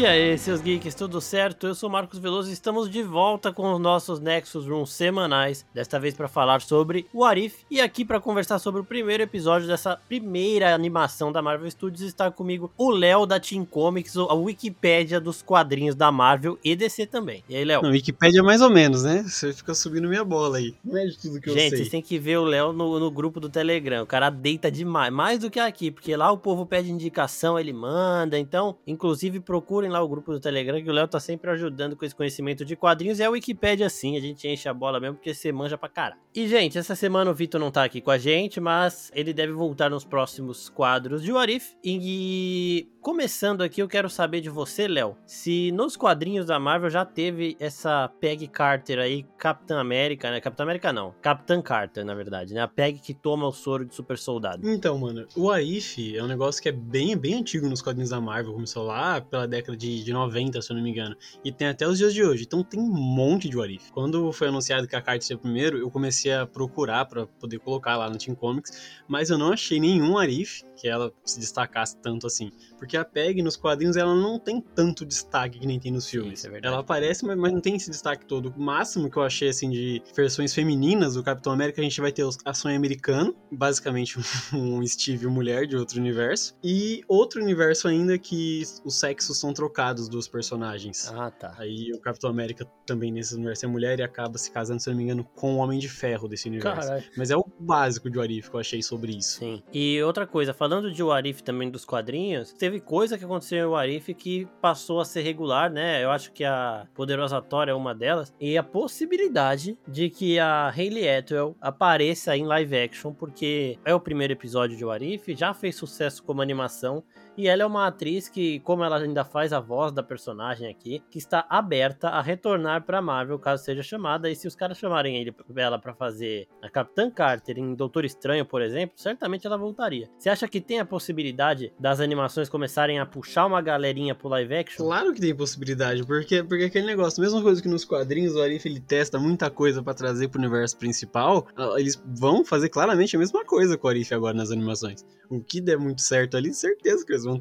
E aí, seus geeks, tudo certo? Eu sou Marcos Veloso e estamos de volta com os nossos Nexus Rooms semanais, desta vez para falar sobre o Arif e aqui para conversar sobre o primeiro episódio dessa primeira animação da Marvel Studios está comigo o Léo da Team Comics, a Wikipédia dos quadrinhos da Marvel e DC também. E aí, Léo? Wikipédia mais ou menos, né? Você fica subindo minha bola aí. Não é de tudo que Gente, eu sei. vocês têm que ver o Léo no, no grupo do Telegram. O cara deita demais, mais do que aqui, porque lá o povo pede indicação, ele manda. Então, inclusive, procurem lá o grupo do Telegram, que o Léo tá sempre ajudando com esse conhecimento de quadrinhos. E a Wikipédia, sim, a gente enche a bola mesmo, porque você manja pra caralho. E, gente, essa semana o Vitor não tá aqui com a gente, mas ele deve voltar nos próximos quadros de Warif. E começando aqui, eu quero saber de você, Léo, se nos quadrinhos da Marvel já teve essa Peg Carter aí, Capitã América, né? Capitã América não, Capitã Carter, na verdade, né? A Peg que toma o soro de super soldado. Então, mano, o Arif é um negócio que é bem, bem antigo nos quadrinhos da Marvel. Começou lá pela década de, de 90, se eu não me engano. E tem até os dias de hoje. Então tem um monte de Arif. Quando foi anunciado que a Carter seria o primeiro, eu comecei a procurar pra poder colocar lá no Team Comics. Mas eu não achei nenhum Arif que ela se destacasse tanto assim. Porque a Peg nos quadrinhos ela não tem tanto destaque que nem tem nos filmes. é verdade. ela aparece, mas, mas não tem esse destaque todo. O máximo que eu achei assim de versões femininas do Capitão América, a gente vai ter a Sonha Americano, basicamente um Steve mulher de outro universo, e outro universo ainda que os sexos são trocados dos personagens. Ah, tá. Aí o Capitão América também nesse universo é mulher e acaba se casando, se não me engano, com o Homem de Ferro desse universo. Caralho. Mas é o básico de Arif que eu achei sobre isso. Sim. E outra coisa, falando de Warif também dos quadrinhos, teve coisa que aconteceu em Warif que passou a ser regular, né? Eu acho que a Poderosa Thor é uma delas. E a possibilidade de que a Hayley Atwell apareça em live action, porque é o primeiro episódio de Warif, já fez sucesso como animação. E ela é uma atriz que, como ela ainda faz a voz da personagem aqui, que está aberta a retornar pra Marvel caso seja chamada. E se os caras chamarem ele, ela pra fazer a Capitã Carter em Doutor Estranho, por exemplo, certamente ela voltaria. Você acha que tem a possibilidade das animações começarem a puxar uma galerinha pro live action? Claro que tem possibilidade, porque, porque aquele negócio, mesma coisa que nos quadrinhos, o Arif ele testa muita coisa pra trazer pro universo principal, eles vão fazer claramente a mesma coisa com o Arif agora nas animações. O que der muito certo ali, certeza que eles vão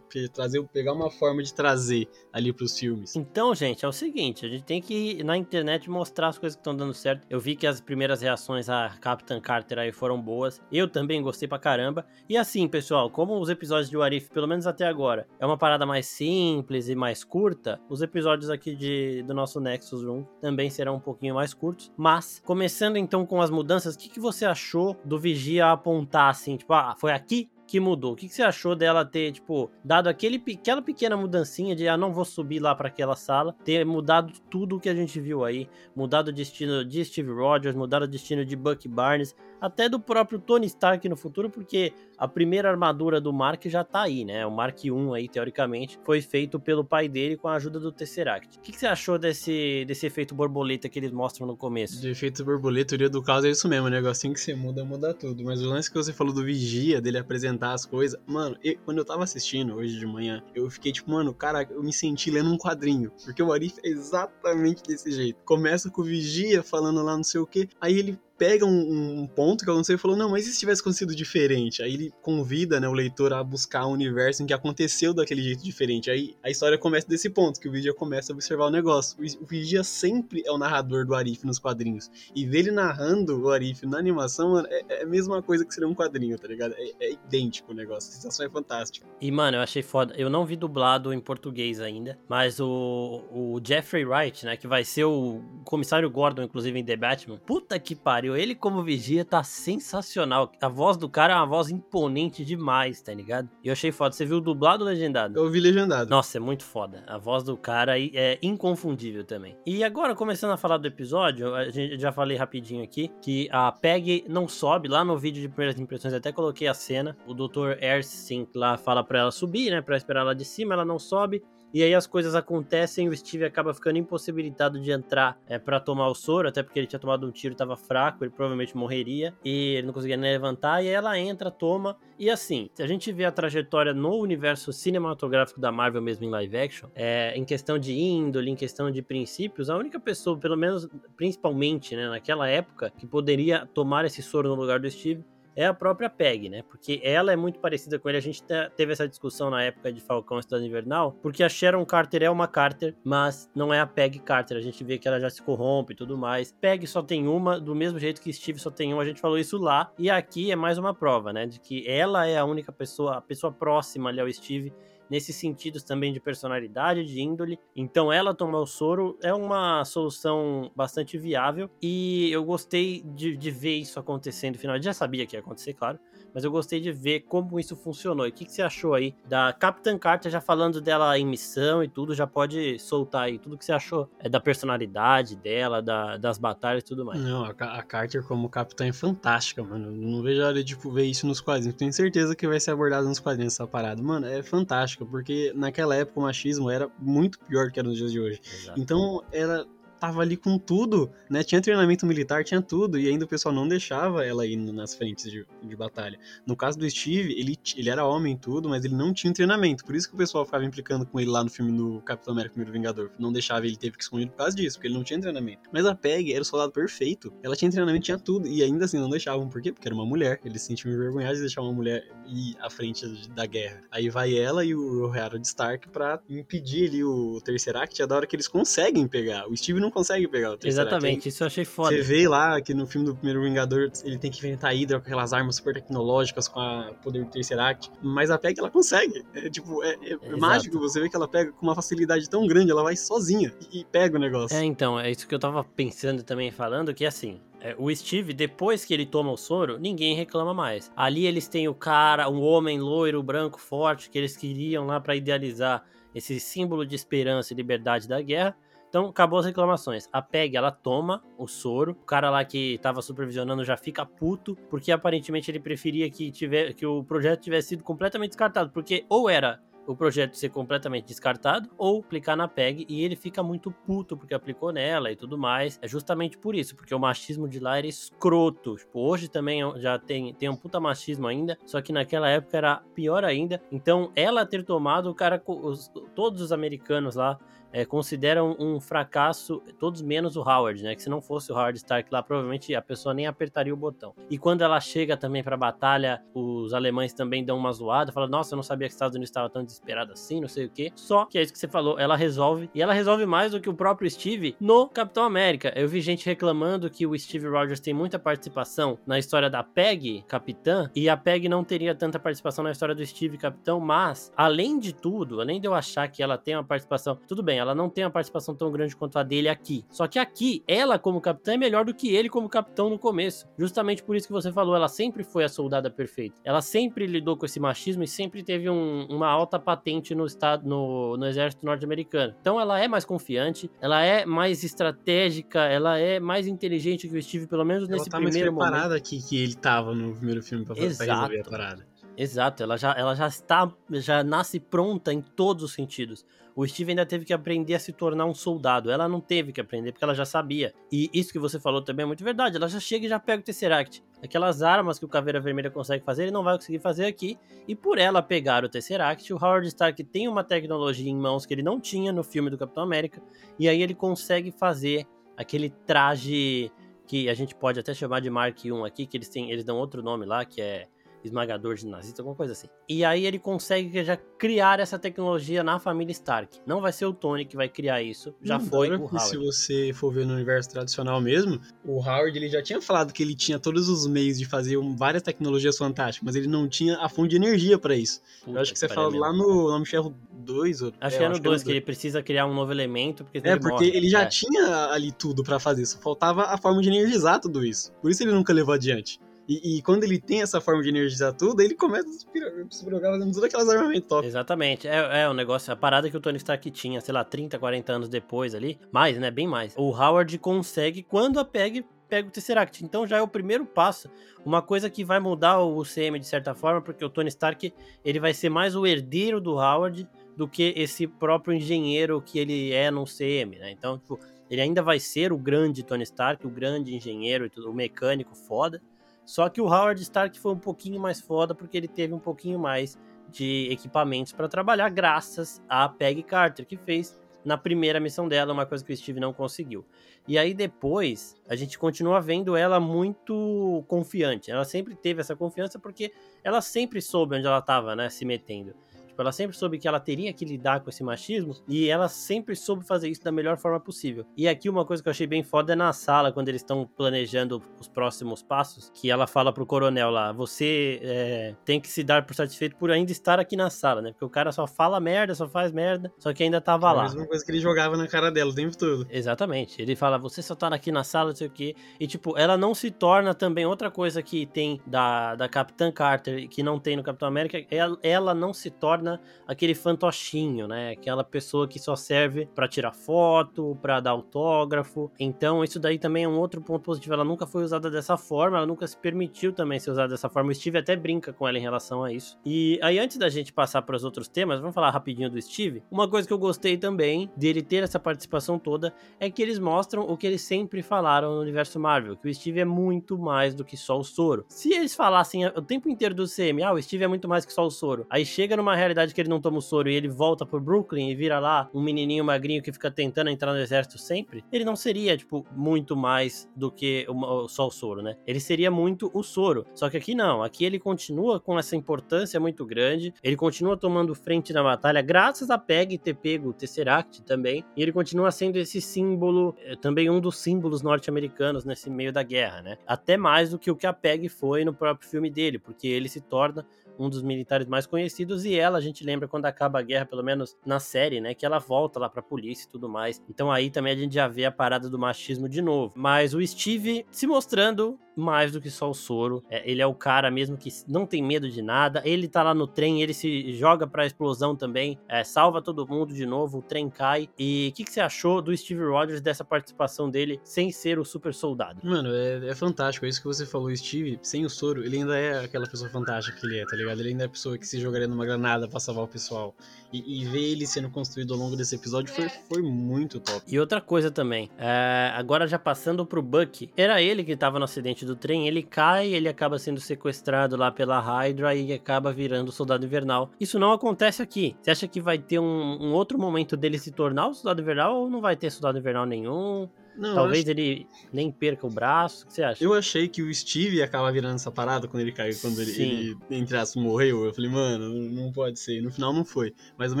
trazer, pegar uma forma de trazer ali pros filmes. Então, gente, é o seguinte, a gente tem que na internet mostrar as coisas que estão dando certo. Eu vi que as primeiras reações a Captain Carter aí foram boas. Eu também gostei pra caramba. E assim, pessoal, como os episódios de Warif, pelo menos até agora, é uma parada mais simples e mais curta, os episódios aqui de, do nosso Nexus Room também serão um pouquinho mais curtos. Mas, começando então com as mudanças, o que, que você achou do Vigia apontar assim, tipo, ah, foi aqui que mudou? O que, que você achou dela ter, tipo, dado aquele, aquela pequena mudancinha de, ah, não vou subir lá para aquela sala, ter mudado tudo o que a gente viu aí, mudado o destino de Steve Rogers, mudado o destino de Bucky Barnes, até do próprio Tony Stark no futuro, porque a primeira armadura do Mark já tá aí, né? O Mark 1 aí, teoricamente, foi feito pelo pai dele com a ajuda do Tesseract. O que, que você achou desse, desse efeito borboleta que eles mostram no começo? De efeito borboleta, teoria do caos é isso mesmo, o negocinho que você muda, muda tudo. Mas o lance que você falou do Vigia, dele apresentar as coisas, mano, eu- quando eu tava assistindo hoje de manhã, eu fiquei tipo, mano, cara, eu me senti lendo um quadrinho. Porque o Arif é exatamente desse jeito. Começa com o Vigia falando lá não sei o que, aí ele pega um, um ponto que aconteceu e falou, não, mas e se tivesse acontecido diferente? Aí ele convida, né, o leitor a buscar um universo em que aconteceu daquele jeito diferente. Aí a história começa desse ponto, que o Vigia começa a observar o negócio. O, Vigia sempre é o narrador do Arif nos quadrinhos. E ver ele narrando o Arif na animação, mano, é, é a mesma coisa que seria um quadrinho, tá ligado? É, é idêntico o negócio, a sensação é fantástica. E, mano, eu achei foda. Eu não vi dublado em português ainda, mas o, o Jeffrey Wright, né, que vai ser o comissário Gordon, inclusive, em The Batman. Puta que pariu. Ele, como vigia, tá sensacional. A voz do cara é uma voz imponente demais, tá ligado? E eu achei foda. Você viu dublado ou legendado? Eu ouvi legendado. Nossa, é muito foda. A voz do cara é inconfundível também. E agora, começando a falar do episódio, a gente já falei rapidinho aqui que a Peg não sobe. Lá no vídeo de primeiras impressões, até coloquei a cena. O Dr. Erskine lá fala pra ela subir, né? Pra esperar lá de cima, ela não sobe. E aí as coisas acontecem, o Steve acaba ficando impossibilitado de entrar é, para tomar o soro, até porque ele tinha tomado um tiro, tava fraco, ele provavelmente morreria, e ele não conseguia nem levantar, e ela entra, toma, e assim, se a gente vê a trajetória no universo cinematográfico da Marvel mesmo em live action, é, em questão de índole, em questão de princípios, a única pessoa, pelo menos principalmente né, naquela época, que poderia tomar esse soro no lugar do Steve, é a própria Peg, né? Porque ela é muito parecida com ele. A gente teve essa discussão na época de Falcão Estado Invernal, porque a Sharon Carter é uma Carter, mas não é a Peg Carter. A gente vê que ela já se corrompe e tudo mais. Peg só tem uma, do mesmo jeito que Steve só tem uma. A gente falou isso lá. E aqui é mais uma prova, né? De que ela é a única pessoa, a pessoa próxima ali ao Steve nesses sentidos também de personalidade, de índole. Então ela tomar o soro é uma solução bastante viável e eu gostei de, de ver isso acontecendo no final. Eu já sabia que ia acontecer, claro, mas eu gostei de ver como isso funcionou. E o que, que, você achou aí da Capitã Carter já falando dela em missão e tudo, já pode soltar aí tudo que você achou é da personalidade dela, da, das batalhas e tudo mais. Não, a, a, Carter como capitã é fantástica, mano. Não vejo a hora de tipo, ver isso nos quadrinhos. Tenho certeza que vai ser abordado nos quadrinhos essa parada. Mano, é fantástica, porque naquela época o machismo era muito pior do que era nos dias de hoje. Exato. Então, ela tava ali com tudo, né? Tinha treinamento militar, tinha tudo, e ainda o pessoal não deixava ela ir nas frentes de, de batalha. No caso do Steve, ele, ele era homem tudo, mas ele não tinha treinamento. Por isso que o pessoal ficava implicando com ele lá no filme do Capitão América Primeiro Vingador. Não deixava ele, teve que esconder por causa disso, porque ele não tinha treinamento. Mas a Peg era o soldado perfeito. Ela tinha treinamento, tinha tudo, e ainda assim não deixavam. Por quê? Porque era uma mulher. Eles se sentiam envergonhados de deixar uma mulher ir à frente da guerra. Aí vai ela e o Harold Stark pra impedir ali o Terceract, é da hora que eles conseguem pegar. O Steve não consegue pegar o Tesseract. Exatamente, isso eu achei foda. Você vê lá que no filme do primeiro Vingador ele tem que enfrentar a Hydra com aquelas armas super tecnológicas com o poder do Tesseract, mas a Peg ela consegue. É tipo, é, é mágico, você vê que ela pega com uma facilidade tão grande, ela vai sozinha e, e pega o negócio. É, então, é isso que eu tava pensando também falando, que assim, é, o Steve, depois que ele toma o soro, ninguém reclama mais. Ali eles têm o cara, um homem loiro, branco, forte, que eles queriam lá para idealizar esse símbolo de esperança e liberdade da guerra. Então, acabou as reclamações. A PEG, ela toma o soro. O cara lá que tava supervisionando já fica puto, porque aparentemente ele preferia que, tiver, que o projeto tivesse sido completamente descartado. Porque ou era o projeto ser completamente descartado ou clicar na PEG e ele fica muito puto porque aplicou nela e tudo mais. É justamente por isso, porque o machismo de lá era escroto. Tipo, hoje também já tem, tem um puta machismo ainda, só que naquela época era pior ainda. Então, ela ter tomado, o cara, os, todos os americanos lá é, consideram um fracasso, todos menos o Howard, né? Que se não fosse o Howard Stark lá, provavelmente a pessoa nem apertaria o botão. E quando ela chega também pra batalha, os alemães também dão uma zoada, falam, nossa, eu não sabia que os Estados Unidos estava tão desesperado assim, não sei o quê. Só que é isso que você falou, ela resolve, e ela resolve mais do que o próprio Steve no Capitão América. Eu vi gente reclamando que o Steve Rogers tem muita participação na história da Peg, Capitã, e a Peg não teria tanta participação na história do Steve, Capitão, mas, além de tudo, além de eu achar que ela tem uma participação, tudo bem, ela não tem uma participação tão grande quanto a dele aqui. Só que aqui, ela como capitã é melhor do que ele como capitão no começo. Justamente por isso que você falou, ela sempre foi a soldada perfeita. Ela sempre lidou com esse machismo e sempre teve um, uma alta patente no estado, no, no exército norte-americano. Então ela é mais confiante, ela é mais estratégica, ela é mais inteligente que o Steve, pelo menos nesse ela tá primeiro mais preparada momento. que, que ele tava no primeiro filme pra, Exato. pra resolver a parada. Exato, ela já, ela já está, já nasce pronta em todos os sentidos. O Steve ainda teve que aprender a se tornar um soldado. Ela não teve que aprender porque ela já sabia. E isso que você falou também é muito verdade. Ela já chega e já pega o Tesseract. Aquelas armas que o Caveira Vermelha consegue fazer, ele não vai conseguir fazer aqui. E por ela pegar o Tesseract, o Howard Stark tem uma tecnologia em mãos que ele não tinha no filme do Capitão América. E aí ele consegue fazer aquele traje que a gente pode até chamar de Mark I aqui, que eles têm, eles dão outro nome lá, que é esmagador de nazista, alguma coisa assim. E aí ele consegue já criar essa tecnologia na família Stark. Não vai ser o Tony que vai criar isso, já Não, foi o Howard. Se você for ver no universo tradicional mesmo, o Howard ele já tinha falado que ele tinha todos os meios de fazer várias tecnologias fantásticas, mas ele não tinha a fonte de energia para isso. Puta Eu acho que você fala lá no Nome Ferro 2 ou... Acho é, que é no 2 que, que, ele precisa criar um novo elemento porque É, porque morre. ele já é. tinha ali tudo para fazer, só faltava a forma de energizar tudo isso. Por isso ele nunca levou adiante. E, e, quando ele tem essa forma de energizar tudo, ele começa a se drogar fazendo tudo aquelas armamentos top. Exatamente. É, é um negócio, a parada que o Tony Stark tinha, sei lá, 30, 40 anos depois ali, mais, né? Bem mais. O Howard consegue quando a Peg pega o Tesseract. Então já é o primeiro passo. Uma coisa que vai mudar o UCM de certa forma, porque o Tony Stark ele vai ser mais o herdeiro do Howard do que esse próprio engenheiro que ele é no CM, né? Então, tipo, ele ainda vai ser o grande Tony Stark, o grande engenheiro e o mecânico foda. Só que o Howard Stark foi um pouquinho mais foda porque ele teve um pouquinho mais de equipamentos para trabalhar, graças a Peggy Carter, que fez na primeira missão dela, uma coisa que o Steve não conseguiu. E aí depois, a gente continua vendo ela muito confiante. Ela sempre teve essa confiança porque ela sempre soube onde ela estava, né, se metendo. Tipo, ela sempre soube que ela teria que lidar com esse machismo e ela sempre soube fazer isso da melhor forma possível. E aqui uma coisa que eu achei bem foda é na sala, quando eles estão planejando os próximos passos, que ela fala pro coronel lá: você é, tem que se dar por satisfeito por ainda estar aqui na sala, né? Porque o cara só fala merda, só faz merda, só que ainda tava É lá. a mesma coisa que ele jogava na cara dela o tempo todo. Exatamente. Ele fala, você só tá aqui na sala, não sei o quê. E, tipo, ela não se torna também outra coisa que tem da, da Capitã Carter, que não tem no Capitão América, ela, ela não se torna aquele fantochinho, né? Aquela pessoa que só serve pra tirar foto, pra dar autógrafo. Então, isso daí também é um outro ponto positivo. Ela nunca foi usada dessa forma, ela nunca se permitiu também ser usada dessa forma. O Steve até brinca com ela em relação a isso. E aí, antes da gente passar para os outros temas, vamos falar rapidinho do Steve. Uma coisa que eu gostei também dele ter essa participação toda é que eles mostram o que eles sempre falaram no universo Marvel, que o Steve é muito mais do que só o soro. Se eles falassem o tempo inteiro do CM, ah, o Steve é muito mais que só o soro, aí chega numa realidade que ele não toma o soro e ele volta pro Brooklyn e vira lá um menininho magrinho que fica tentando entrar no exército sempre, ele não seria, tipo, muito mais do que uma- só o soro, né? Ele seria muito o soro. Só que aqui não, aqui ele continua com essa importância muito grande, ele continua tomando frente na batalha, graças a Peg ter pego o Tesseract também, e ele continua sendo esse símbolo, eh, também um dos símbolos norte-americanos nesse meio da guerra, né? Até mais do que o que a Peg foi no próprio filme dele, porque ele se torna um dos militares mais conhecidos, e ela, a gente lembra quando acaba a guerra, pelo menos na série, né, que ela volta lá pra polícia e tudo mais. Então aí também a gente já vê a parada do machismo de novo. Mas o Steve se mostrando mais do que só o soro. É, ele é o cara mesmo que não tem medo de nada. Ele tá lá no trem, ele se joga pra explosão também, é, salva todo mundo de novo, o trem cai. E o que, que você achou do Steve Rogers, dessa participação dele, sem ser o super soldado? Mano, é, é fantástico. É isso que você falou, Steve, sem o soro, ele ainda é aquela pessoa fantástica que ele é, tá ligado? Ele ainda é a pessoa que se jogaria numa granada pra salvar o pessoal. E, e ver ele sendo construído ao longo desse episódio foi, foi muito top. E outra coisa também, é, agora já passando pro Bucky, era ele que tava no acidente do trem, ele cai, ele acaba sendo sequestrado lá pela Hydra e acaba virando o soldado invernal. Isso não acontece aqui. Você acha que vai ter um, um outro momento dele se tornar o soldado invernal ou não vai ter soldado invernal nenhum? Não, Talvez eu, ach- ele nem perca o braço, o que você acha? eu achei que o Steve ia acabar virando essa parada quando ele caiu, quando ele, ele, entre aspas, morreu. Eu falei, mano, não pode ser. No final não foi. Mas a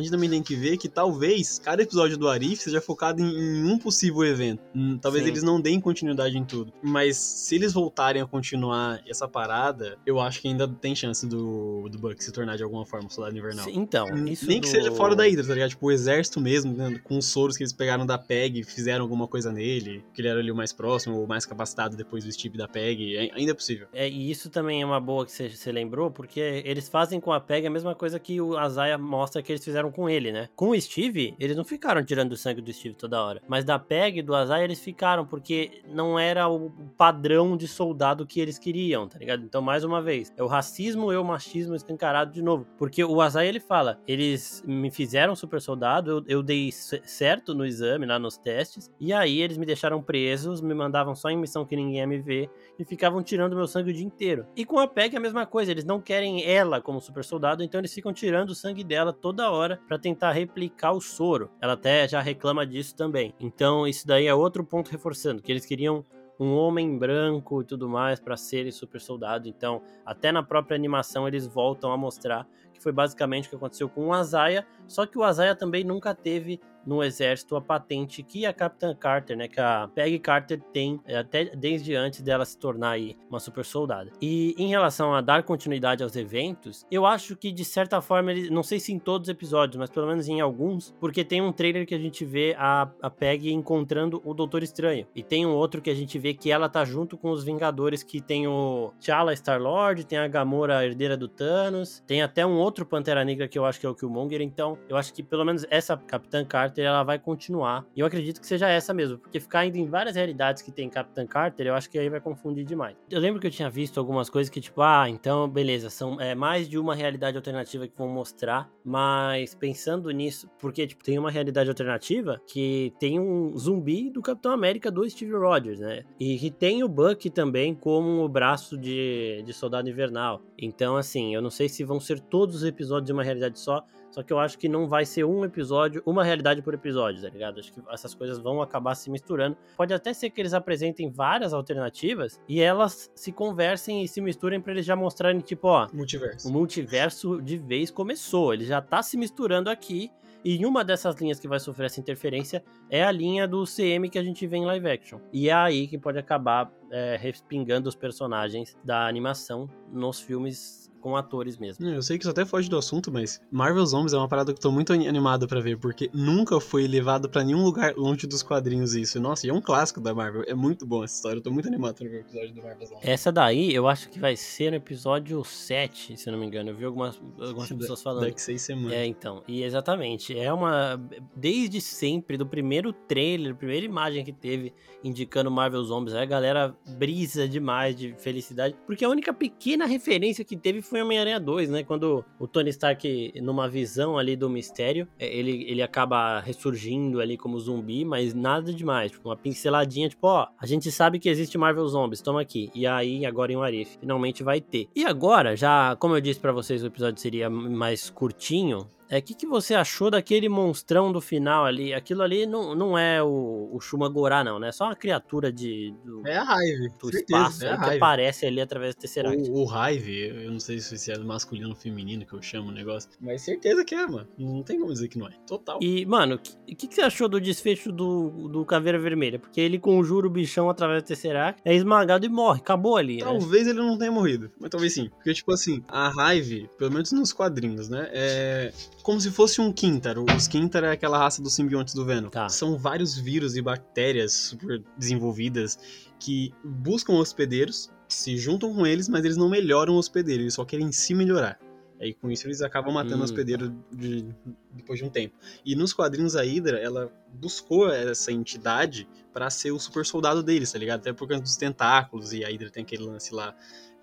gente, também tem que ver que talvez cada episódio do Arif seja focado em, em um possível evento. Hum, Talvez Sim. eles não deem continuidade em tudo. Mas se eles voltarem a continuar essa parada, eu acho que ainda tem chance do, do Buck se tornar de alguma forma um soldado invernal. Sim, Então, isso Nem que do- seja fora da Hydra, tá ligado? Tipo, o exército mesmo, né? com os soros que eles pegaram da PEG, fizeram alguma coisa nele, que ele era ali o mais próximo, o mais capacitado depois do Steve da PEG, é- ainda é possível. É, e isso também é uma boa que você, lembrou, porque eles fazem com a PEG a mesma coisa que o Azaia mostra que eles fizeram com ele, né? Com o Steve, eles não ficaram tirando o sangue do Steve toda hora. Mas da PEG e do Azaia eles ficaram, porque não era o padrão de soldado que eles queriam, tá ligado? Então, mais uma vez, é o racismo e o machismo escancarado de novo. Porque o Azaia ele fala: eles me fizeram super soldado, eu, eu dei certo no exame, lá nos testes, e aí eles me deixaram presos, me mandavam só em missão que ninguém ia me ver e ficavam tirando meu sangue o dia inteiro. E com a PEG é a mesma coisa, eles não querem ela como super soldado, então eles ficam tirando o sangue dela toda hora pra tentar replicar o soro. Ela até já reclama disso também. Então isso daí é outro ponto reforçando, que eles queriam um homem branco e tudo mais pra ser esse super soldado. Então, até na própria animação eles voltam a mostrar que foi basicamente o que aconteceu com o Azaia, só que o Azaia também nunca teve no exército a patente que a Capitã Carter, né, que a Peggy Carter tem é, até desde antes dela se tornar aí uma super soldada. E em relação a dar continuidade aos eventos, eu acho que de certa forma, ele, não sei se em todos os episódios, mas pelo menos em alguns, porque tem um trailer que a gente vê a, a Peggy encontrando o Doutor Estranho. E tem um outro que a gente vê que ela tá junto com os Vingadores, que tem o T'Challa Star-Lord, tem a Gamora, a herdeira do Thanos, tem até um outro Pantera Negra que eu acho que é o Killmonger, então eu acho que pelo menos essa Capitã Carter ela vai continuar. E eu acredito que seja essa mesmo, porque ficar indo em várias realidades que tem Capitã Carter, eu acho que aí vai confundir demais. Eu lembro que eu tinha visto algumas coisas que tipo, ah, então beleza, são é, mais de uma realidade alternativa que vão mostrar, mas pensando nisso, porque tipo, tem uma realidade alternativa que tem um zumbi do Capitão América do Steve Rogers, né? E que tem o Buck também como o braço de, de soldado invernal. Então, assim, eu não sei se vão ser todos os episódios de uma realidade só, Só que eu acho que não vai ser um episódio, uma realidade por episódio, tá ligado? Acho que essas coisas vão acabar se misturando. Pode até ser que eles apresentem várias alternativas e elas se conversem e se misturem para eles já mostrarem, tipo, ó, Multiverso. o multiverso de vez começou. Ele já tá se misturando aqui. E uma dessas linhas que vai sofrer essa interferência é a linha do CM que a gente vê em live action. E é aí que pode acabar é, respingando os personagens da animação nos filmes com atores mesmo. Eu sei que isso até foge do assunto, mas Marvel Zombies é uma parada que eu tô muito animado para ver, porque nunca foi levado para nenhum lugar longe dos quadrinhos isso. Nossa, e é um clássico da Marvel. É muito bom essa história. Eu tô muito animado pra ver o episódio do Marvel Zombies. Essa daí, eu acho que vai ser no episódio 7, se não me engano. Eu vi algumas, algumas pessoas falando. Daqui seis semanas. É, então. E exatamente. É uma. Desde sempre, do primeiro trailer, primeira imagem que teve indicando Marvel Zombies, aí a galera brisa demais de felicidade. Porque a única pequena referência que teve foi Homem-Aranha 2, né? Quando o Tony Stark, numa visão ali do mistério, é, ele, ele acaba ressurgindo ali como zumbi, mas nada demais. Tipo, uma pinceladinha, tipo, ó, a gente sabe que existe Marvel Zombies, toma aqui. E aí, agora em Warif, finalmente vai ter. E agora, já, como eu disse para vocês, o episódio seria mais curtinho. É, o que, que você achou daquele monstrão do final ali? Aquilo ali não, não é o, o Shumagorá, não, né? É só uma criatura de, do, É a Hive. do certeza, espaço é aí que aparece ali através do Tesseract. O, o Hive, eu não sei se é masculino ou feminino que eu chamo o negócio, mas certeza que é, mano. Não tem como dizer que não é. Total. E, mano, o que, que, que você achou do desfecho do, do Caveira Vermelha? Porque ele conjura o bichão através do Tesseract, é esmagado e morre. Acabou ali, né? Talvez ele não tenha morrido, mas talvez sim. Porque, tipo assim, a Hive, pelo menos nos quadrinhos, né? É como se fosse um Quintaro. Os Quintaro é aquela raça dos simbiontes do Venom. Tá. São vários vírus e bactérias super desenvolvidas que buscam hospedeiros, se juntam com eles, mas eles não melhoram o hospedeiro, eles só querem se melhorar. Aí com isso eles acabam matando Hum, o hospedeiro de- depois de um tempo. E nos quadrinhos a Hydra, ela buscou essa entidade pra ser o super soldado deles, tá ligado? Até por causa dos tentáculos e a Hydra tem aquele lance lá.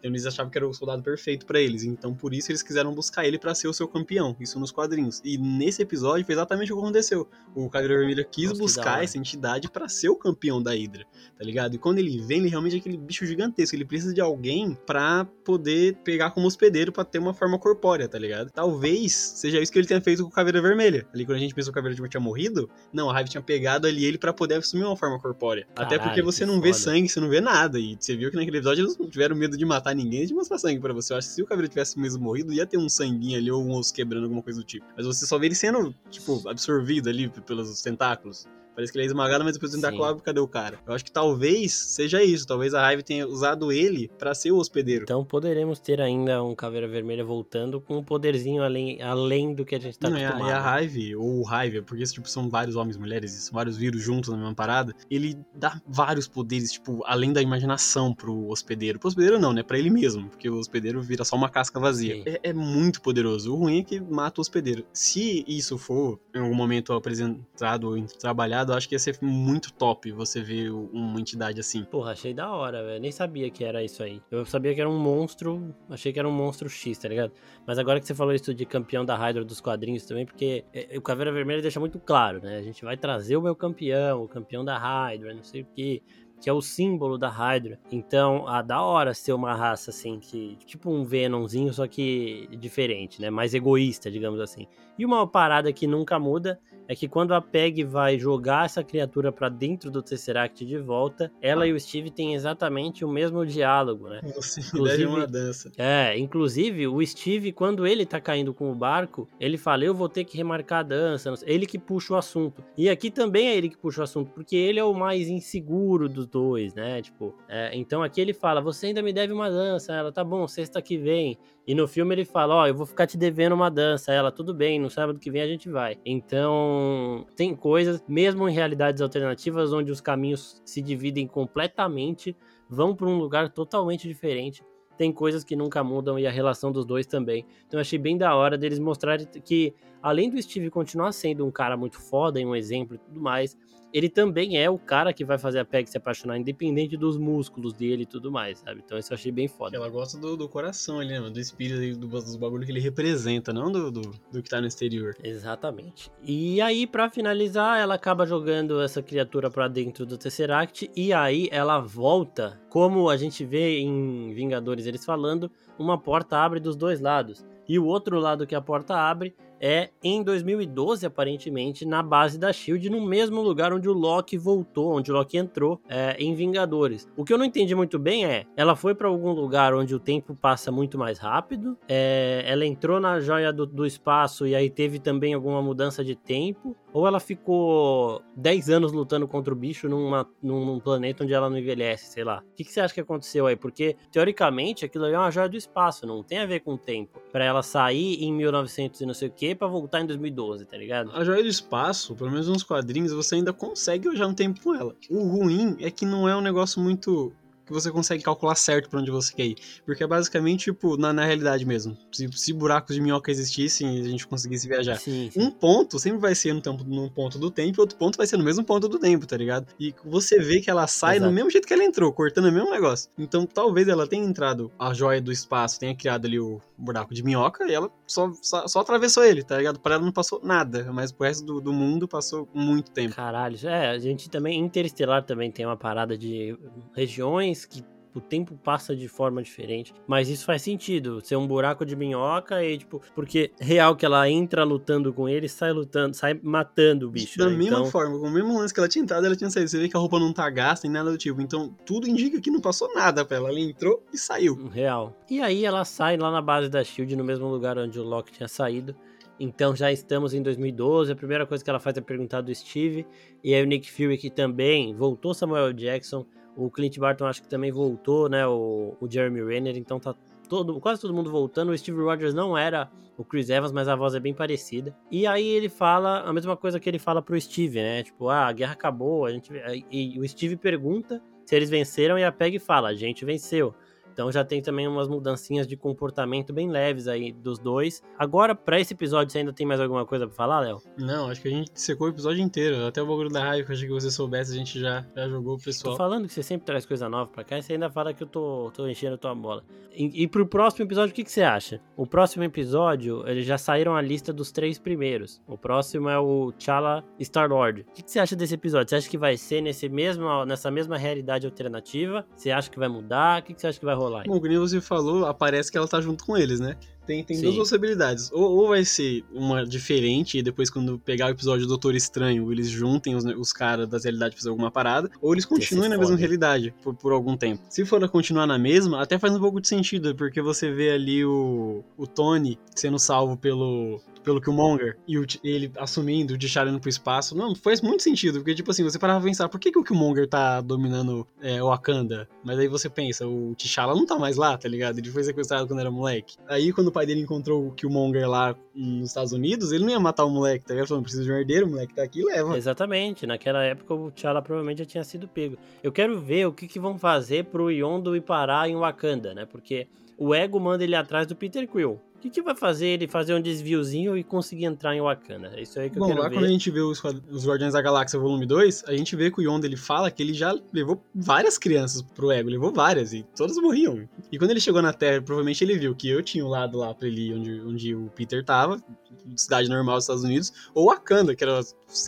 Então eles achavam que era o soldado perfeito pra eles. Então por isso eles quiseram buscar ele pra ser o seu campeão. Isso nos quadrinhos. E nesse episódio foi exatamente o que aconteceu. O Caveira Vermelha quis Nossa, buscar essa entidade pra ser o campeão da Hydra, tá ligado? E quando ele vem, ele realmente é aquele bicho gigantesco. Ele precisa de alguém pra poder pegar como hospedeiro pra ter uma forma corpórea, tá ligado? Talvez seja isso que ele tenha feito com o Caveira Vermelha. Ali quando a gente pensou que o Caveira Vermelha tinha morrido, não, a Hive tinha pegado ali ele pra poder assumir uma forma corpórea. Até porque Caralho, você não vê foda. sangue, você não vê nada. E você viu que naquele episódio eles não tiveram medo de matar ninguém de mostrar sangue pra você. Eu acho que se o Caveira tivesse mesmo morrido, ia ter um sanguinho ali ou um osso quebrando, alguma coisa do tipo. Mas você só vê ele sendo, tipo, absorvido ali pelos tentáculos. Parece que ele é esmagado, mas depois Sim. abre, cadê o cara? Eu acho que talvez seja isso. Talvez a Hive tenha usado ele pra ser o hospedeiro. Então poderemos ter ainda um Caveira Vermelha voltando com um poderzinho além, além do que a gente tá Não, é, a- acostumado. é a Hive, ou o Hive, porque tipo, são vários homens e mulheres, e são vários vírus juntos na mesma parada. Ele dá vários poderes, tipo, além da imaginação pro hospedeiro. Pro hospedeiro não, né? Pra ele mesmo, porque o hospedeiro vira só uma casca vazia. É, é muito poderoso. O ruim é que mata o hospedeiro. Se isso for, em algum momento, apresentado ou trabalhado, eu acho que ia ser muito top você ver uma entidade assim. Porra, achei da hora, velho. Nem sabia que era isso aí. Eu sabia que era um monstro, achei que era um monstro X, tá ligado? Mas agora que você falou isso de campeão da Hydra dos quadrinhos também, porque é, o Caveira Vermelha deixa muito claro, né? A gente vai trazer o meu campeão, o campeão da Hydra, não sei o quê. Que é o símbolo da Hydra. Então, a da hora ser uma raça assim, que. Tipo um Venomzinho, só que diferente, né? Mais egoísta, digamos assim. E uma parada que nunca muda é que quando a Peg vai jogar essa criatura pra dentro do Tesseract de volta, ela e o Steve têm exatamente o mesmo diálogo, né? Inclusive- uma dança. É, inclusive o Steve, quando ele tá caindo com o barco, ele fala: Eu vou ter que remarcar a dança. Ele que puxa o assunto. E aqui também é ele que puxa o assunto, porque ele é o mais inseguro dos dois, né? Tipo, é, então aqui ele fala: Você ainda me deve uma dança. Ela, tá bom, sexta que vem. E no filme ele fala: Ó, eu vou ficar te devendo uma dança. Ela, tudo bem, no sábado que vem a gente vai. Então, tem coisas, mesmo em realidades alternativas, onde os caminhos se dividem completamente, vão para um lugar totalmente diferente. Tem coisas que nunca mudam e a relação dos dois também. Então, eu achei bem da hora deles mostrarem que, além do Steve continuar sendo um cara muito foda e um exemplo e tudo mais, ele também é o cara que vai fazer a Peg se apaixonar, independente dos músculos dele e tudo mais, sabe? Então, isso eu achei bem foda. Ela gosta do, do coração ali, né? Do espírito do, dos bagulho que ele representa, não do, do, do que tá no exterior. Exatamente. E aí, pra finalizar, ela acaba jogando essa criatura pra dentro do Tesseract e aí ela volta, como a gente vê em Vingadores eles falando, uma porta abre dos dois lados. E o outro lado que a porta abre é em 2012, aparentemente, na base da Shield, no mesmo lugar onde o Loki voltou, onde o Loki entrou é, em Vingadores. O que eu não entendi muito bem é, ela foi para algum lugar onde o tempo passa muito mais rápido, é, ela entrou na joia do, do espaço e aí teve também alguma mudança de tempo, ou ela ficou 10 anos lutando contra o bicho numa, num, planeta onde ela não envelhece, sei lá. O que, que, você acha que aconteceu aí? Porque, teoricamente, aquilo é uma joia do espaço, não tem a ver com o tempo. Para ela sair em 1900 e não sei o que, pra voltar em 2012, tá ligado? A joia do espaço, pelo menos nos quadrinhos, você ainda consegue viajar um tempo com ela. O ruim é que não é um negócio muito que você consegue calcular certo para onde você quer ir. Porque é basicamente, tipo, na, na realidade mesmo. Se, se, buracos de minhoca existissem e a gente conseguisse viajar. Sim, sim. Um ponto sempre vai ser no, tempo, no ponto do tempo e outro ponto vai ser no mesmo ponto do tempo, tá ligado? E você vê que ela sai Exato. no mesmo jeito que ela entrou, cortando o mesmo negócio. Então talvez ela tenha entrado, a joia do espaço tenha criado ali o buraco de minhoca e ela só, só, só atravessou ele, tá ligado? Para ela não passou nada, mas pro resto do, do mundo passou muito tempo. Caralho, é, a gente também, Interestelar também tem uma parada de regiões que o tempo passa de forma diferente. Mas isso faz sentido, ser um buraco de minhoca e, tipo, porque real que ela entra lutando com ele, sai lutando, sai matando o bicho. Da né? mesma então... forma, com o mesmo lance que ela tinha entrado, ela tinha saído. Você vê que a roupa não tá gasta nem nada do tipo. Então, tudo indica que não passou nada pra ela. Ela entrou e saiu. Real. E aí ela sai lá na base da Shield, no mesmo lugar onde o Loki tinha saído. Então já estamos em 2012. A primeira coisa que ela faz é perguntar do Steve. E aí o Nick Fury que também voltou Samuel Jackson. O Clint Barton acho que também voltou, né? O, o Jeremy Renner. Então tá todo, quase todo mundo voltando. O Steve Rogers não era o Chris Evans, mas a voz é bem parecida. E aí ele fala a mesma coisa que ele fala pro Steve, né? Tipo, ah, a guerra acabou. A gente... E o Steve pergunta se eles venceram e a Peg fala, a gente venceu. Então já tem também umas mudancinhas de comportamento bem leves aí dos dois. Agora, para esse episódio, você ainda tem mais alguma coisa para falar, Léo? Não, acho que a gente secou o episódio inteiro. Até o bagulho da raiva que eu achei que você soubesse, a gente já, já jogou o pessoal. Tô falando que você sempre traz coisa nova pra cá e você ainda fala que eu tô, tô enchendo a tua bola. E, e pro próximo episódio, o que, que você acha? O próximo episódio, eles já saíram a lista dos três primeiros. O próximo é o Chala Star-Lord. O que, que você acha desse episódio? Você acha que vai ser nesse mesmo, nessa mesma realidade alternativa? Você acha que vai mudar? O que, que você acha que vai rolar? Rolar. Bom, como você falou, aparece que ela tá junto com eles, né? Tem, tem duas possibilidades. Ou, ou, vai ser uma diferente, e depois, quando pegar o episódio do Doutor Estranho, eles juntem os, os caras das realidades pra fazer alguma parada, ou eles continuem na mesma realidade por, por algum tempo. Se for continuar na mesma, até faz um pouco de sentido, porque você vê ali o, o Tony sendo salvo pelo, pelo Killmonger e o, ele assumindo o T'Challa indo pro espaço. Não, faz muito sentido, porque, tipo assim, você parava pra pensar, por que, que o Killmonger tá dominando é, Wakanda? Mas aí você pensa, o T'Challa não tá mais lá, tá ligado? Ele foi sequestrado quando era moleque. Aí, quando o pai dele encontrou o Killmonger lá nos Estados Unidos, ele não ia matar o moleque, tá ligado? Falando, precisa de um herdeiro, o moleque tá aqui, leva. Exatamente, naquela época o T'Challa provavelmente já tinha sido pego. Eu quero ver o que, que vão fazer pro Yondo ir parar em Wakanda, né? Porque o Ego manda ele atrás do Peter Quill que, que vai fazer ele fazer um desviozinho e conseguir entrar em Wakanda? É isso aí que Bom, eu quero lá ver. quando a gente vê os, os Guardiões da Galáxia Volume 2, a gente vê que o Yonda ele fala que ele já levou várias crianças pro Ego, levou várias, e todas morriam. E quando ele chegou na Terra, provavelmente ele viu que eu tinha o um lado lá pra ele onde, onde o Peter tava, cidade normal dos Estados Unidos, ou Wakanda, que era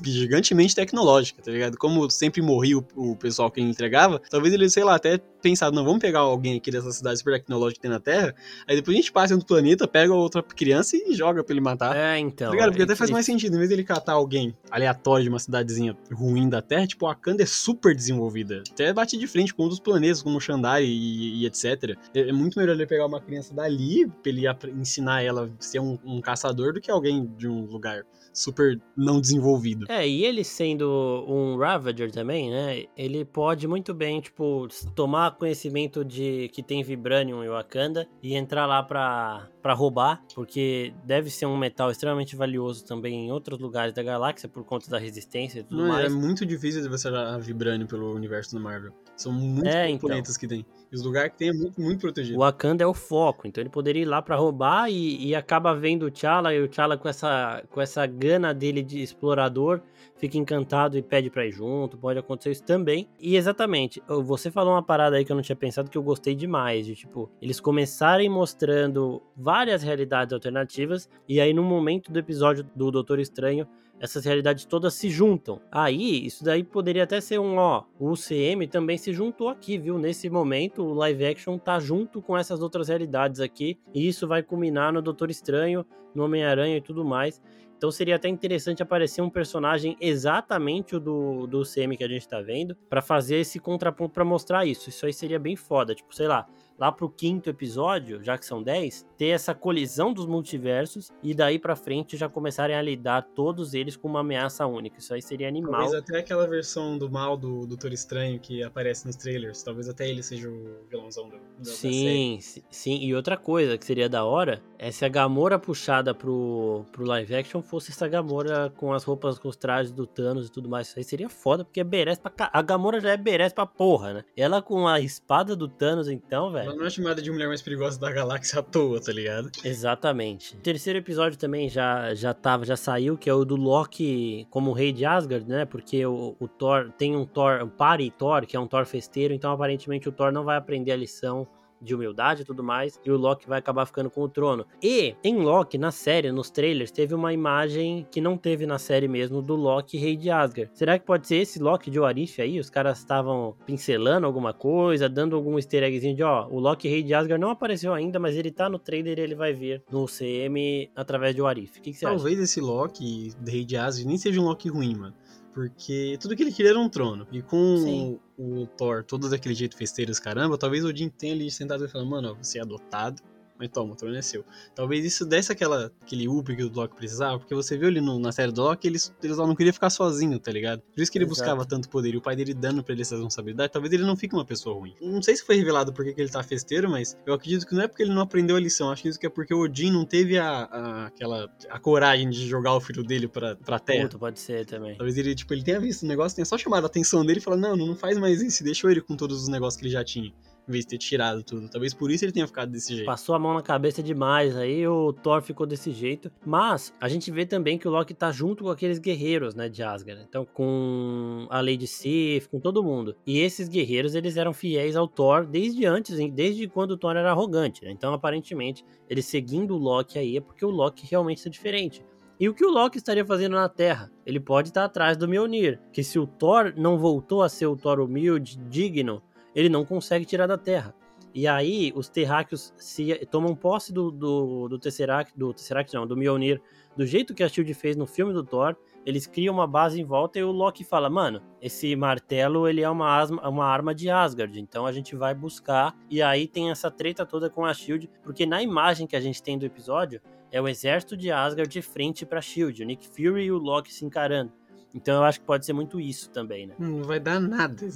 gigantemente tecnológica, tá ligado? Como sempre morria o, o pessoal que ele entregava, talvez ele, sei lá, até pensado, não, vamos pegar alguém aqui dessa cidade super tecnológica que tem na Terra, aí depois a gente passa em outro planeta, pega outra criança e joga pra ele matar. É, então. Tá Porque até faz mais sentido, em vez dele catar alguém aleatório de uma cidadezinha ruim da Terra, tipo, a Wakanda é super desenvolvida. Até bate de frente com outros planetas, como Xandari e, e etc. É, é, muito melhor ele pegar uma criança dali, pra ele ensinar ela a ser um, um caçador, do que alguém de um lugar super não desenvolvido. É, e ele sendo um Ravager também, né? Ele pode muito bem, tipo, tomar conhecimento de que tem Vibranium em Wakanda e entrar lá pra, pra roubar, porque deve ser um metal extremamente valioso também em outros lugares da galáxia por conta da resistência e tudo não, é mais. É muito difícil de você achar Vibranium pelo universo do Marvel. São muitos é, então. planetas então. que tem. E os lugares que tem é muito, muito protegido. O Wakanda é o foco, então ele poderia ir lá para roubar e, e, acaba vendo o T'Challa e o T'Challa com essa, com essa gana dele de explorador fica encantado e pede pra ir junto, pode acontecer isso também. E exatamente, você falou uma parada aí que eu não tinha pensado que eu gostei demais, de tipo, eles começarem mostrando várias realidades alternativas e aí no momento do episódio do Doutor Estranho essas realidades todas se juntam. Aí, isso daí poderia até ser um, ó, o UCM também se juntou aqui, viu? Nesse momento, o live action tá junto com essas outras realidades aqui, e isso vai culminar no Doutor Estranho, no Homem-Aranha e tudo mais. Então seria até interessante aparecer um personagem exatamente o do, do CM que a gente tá vendo, para fazer esse contraponto para mostrar isso. Isso aí seria bem foda. Tipo, sei lá, lá pro quinto episódio, já que são 10, ter essa colisão dos multiversos e daí para frente já começarem a lidar todos eles com uma ameaça única. Isso aí seria animal. Talvez até aquela versão do mal do Doutor Estranho que aparece nos trailers, talvez até ele seja o vilãozão do, da, sim, sim. E outra coisa que seria da hora é se a Gamora puxada pro, pro live action fosse essa Gamora com as roupas, com os trajes do Thanos e tudo mais. Isso aí seria foda, porque é Beres pra... A Gamora já é Beres pra porra, né? Ela com a espada do Thanos, então, velho. Ela não é chamada de mulher mais perigosa da galáxia à toa, tá ligado? Exatamente. O terceiro episódio também já, já tava, já saiu, que é o do Loki como rei de Asgard, né? Porque o, o Thor tem um Thor, um pare Thor, que é um Thor festeiro, então aparentemente o Thor não vai aprender a lição de humildade e tudo mais, e o Loki vai acabar ficando com o trono. E em Loki, na série, nos trailers, teve uma imagem que não teve na série mesmo do Loki rei de Asgard. Será que pode ser esse Loki de Warif aí? Os caras estavam pincelando alguma coisa, dando algum easter eggzinho de ó, o Loki rei de Asgard não apareceu ainda, mas ele tá no trailer e ele vai vir no CM através de Warif. O que, que você Talvez acha? esse Loki rei de Asgard nem seja um Loki ruim, mano. Porque tudo que ele queria era um trono. E com o, o, Thor todo daquele jeito festeiro, caramba, talvez o Odin tenha ali sentado e falando, mano, você é adotado, mas toma, o trono é seu. Talvez isso desse aquela, aquele up que o Loki precisava, porque você viu ali no, na série do Loki, ele, ele não queria ficar sozinho, tá ligado? Por isso que ele Exato. buscava tanto poder, e o pai dele dando pra ele essa responsabilidade, talvez ele não fique uma pessoa ruim. Não sei se foi revelado porque que ele tá festeiro, mas eu acredito que não é porque ele não aprendeu a lição, acho que isso que é porque o Odin não teve a, a aquela, a coragem de jogar o filho dele pra, pra terra. Puta, pode ser também. Talvez ele, tipo, ele tenha visto o negócio, tenha só chamado a atenção dele e falado, não, não faz mais isso, e deixou ele com todos os negócios que ele já tinha vez de ter tirado tudo. Talvez por isso ele tenha ficado desse jeito. Passou a mão na cabeça demais, aí o Thor ficou desse jeito. Mas a gente vê também que o Loki tá junto com aqueles guerreiros, né, de Asgard. Então, com a Lady Sif, com todo mundo. E esses guerreiros, eles eram fiéis ao Thor desde antes, desde quando o Thor era arrogante, né? Então, aparentemente, ele seguindo o Loki aí é porque o Loki realmente é diferente. E o que o Loki estaria fazendo na Terra? Ele pode estar atrás do Mjolnir, que se o Thor não voltou a ser o Thor humilde, digno, ele não consegue tirar da Terra. E aí os terráqueos se tomam posse do, do, do Tesseract, do Tesseract não, do Mjolnir, do jeito que a SHIELD fez no filme do Thor, eles criam uma base em volta e o Loki fala, mano, esse martelo ele é uma, asma, uma arma de Asgard, então a gente vai buscar. E aí tem essa treta toda com a SHIELD, porque na imagem que a gente tem do episódio, é o exército de Asgard de frente pra SHIELD, o Nick Fury e o Loki se encarando. Então eu acho que pode ser muito isso também, né? Não vai dar nada. A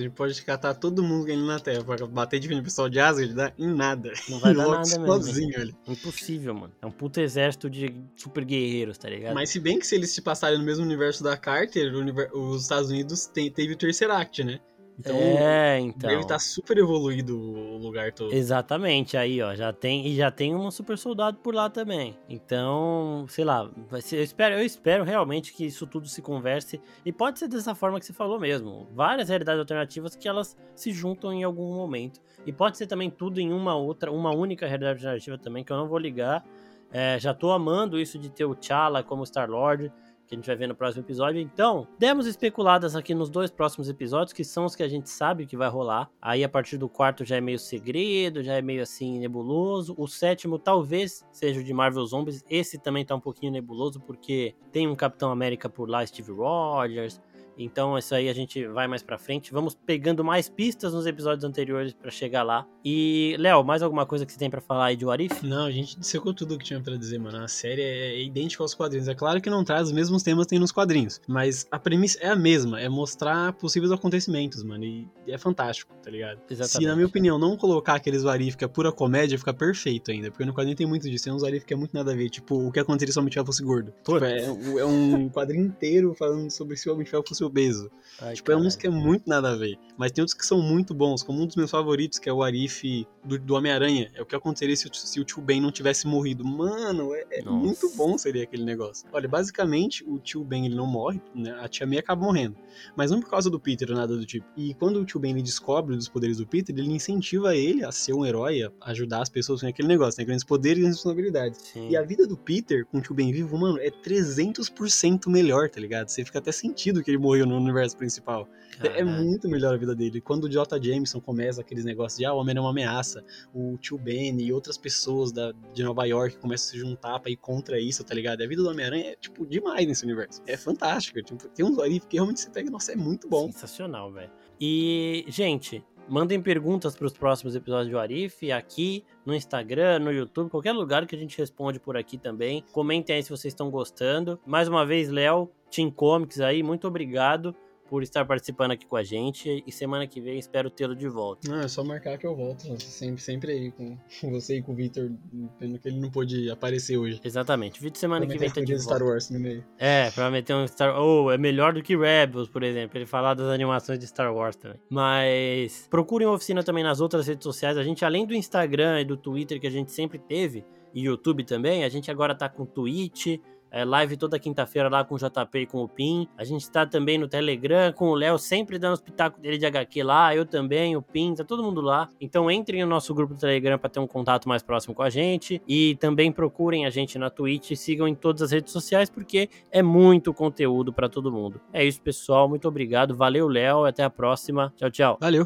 gente pode catar todo mundo ganhando na Terra. Pra bater de frente pessoal de Asgard, dá em nada. Não vai dar nada mesmo. Sozinho, ali. Impossível, mano. É um puto exército de super guerreiros, tá ligado? Mas se bem que se eles se passarem no mesmo universo da Carter, os Estados Unidos tem, teve o Tesseract, né? Então, é, então. Deve estar tá super evoluído o lugar todo. Exatamente, aí, ó, já tem e já tem um super soldado por lá também. Então, sei lá, ser, eu espero, eu espero realmente que isso tudo se converse e pode ser dessa forma que você falou mesmo. Várias realidades alternativas que elas se juntam em algum momento. E pode ser também tudo em uma outra, uma única realidade alternativa também que eu não vou ligar. É, já tô amando isso de ter o T'Challa como Star-Lord que a gente vai ver no próximo episódio. Então, demos especuladas aqui nos dois próximos episódios, que são os que a gente sabe que vai rolar. Aí, a partir do quarto já é meio segredo, já é meio assim nebuloso. O sétimo talvez seja o de Marvel Zombies. Esse também tá um pouquinho nebuloso, porque tem um Capitão América por lá, Steve Rogers. Então, isso aí a gente vai mais pra frente. Vamos pegando mais pistas nos episódios anteriores para chegar lá. E, Léo, mais alguma coisa que você tem para falar aí de Warif? Não, a gente dissecou tudo o que tinha para dizer, mano. A série é idêntica aos quadrinhos. É claro que não traz os mesmos temas que tem nos quadrinhos, mas a premissa é a mesma, é mostrar possíveis acontecimentos, mano. E é fantástico, tá ligado? Exatamente. Se, na minha opinião, não colocar aqueles Warif que é pura comédia, fica perfeito ainda. Porque no quadrinho tem muito disso. Tem uns Warif que é muito nada a ver. Tipo, o que aconteceria se o Homem fosse gordo. Tipo, é, é um quadrinho inteiro falando sobre se o Homem de Obeso. Ai, tipo, é caralho. uns que é muito nada a ver. Mas tem outros que são muito bons, como um dos meus favoritos, que é o Arif do, do Homem-Aranha. É o que aconteceria se, o- se o tio Ben não tivesse morrido. Mano, é, é muito bom seria aquele negócio. Olha, basicamente, o tio Ben ele não morre, né? A tia May acaba morrendo. Mas não por causa do Peter ou nada do tipo. E quando o tio Ben ele descobre dos poderes do Peter, ele incentiva ele a ser um herói, a ajudar as pessoas com aquele negócio, né? Grandes poderes e responsabilidades. Sim. E a vida do Peter com o tio Ben vivo, mano, é 300% melhor, tá ligado? Você fica até sentido que ele morreu no universo principal. É Caralho. muito melhor a vida dele. Quando o J. Jameson começa aqueles negócios de ah, o homem é uma ameaça, o tio Ben e outras pessoas da, de Nova York começam a se juntar pra ir contra isso, tá ligado? A vida do Homem-Aranha é, tipo, demais nesse universo. É fantástico. Tipo, tem uns ali que realmente você pega, nossa, é muito bom. Sensacional, velho. E, gente, mandem perguntas para os próximos episódios do Arif aqui no Instagram, no YouTube, qualquer lugar que a gente responde por aqui também. Comentem aí se vocês estão gostando. Mais uma vez, Léo, Team Comics aí, muito obrigado por estar participando aqui com a gente e semana que vem espero tê-lo de volta. Não, é só marcar que eu volto. Sempre, sempre aí com, você e com o Victor, pelo que ele não pôde aparecer hoje. Exatamente. Vídeo semana que vem tá de de Star volta. Wars no meio. É, pra meter um Star Oh, é melhor do que Rebels, por exemplo. Ele falar das animações de Star Wars também. Mas procurem a oficina também nas outras redes sociais. A gente, além do Instagram e do Twitter que a gente sempre teve, e YouTube também, a gente agora tá com Twitch. É, live toda quinta-feira lá com o JP e com o Pim. A gente tá também no Telegram com o Léo, sempre dando os pitacos dele de HQ lá. Eu também, o Pim, tá todo mundo lá. Então entrem no nosso grupo do Telegram pra ter um contato mais próximo com a gente. E também procurem a gente na Twitch e sigam em todas as redes sociais, porque é muito conteúdo pra todo mundo. É isso, pessoal. Muito obrigado. Valeu, Léo. Até a próxima. Tchau, tchau. Valeu!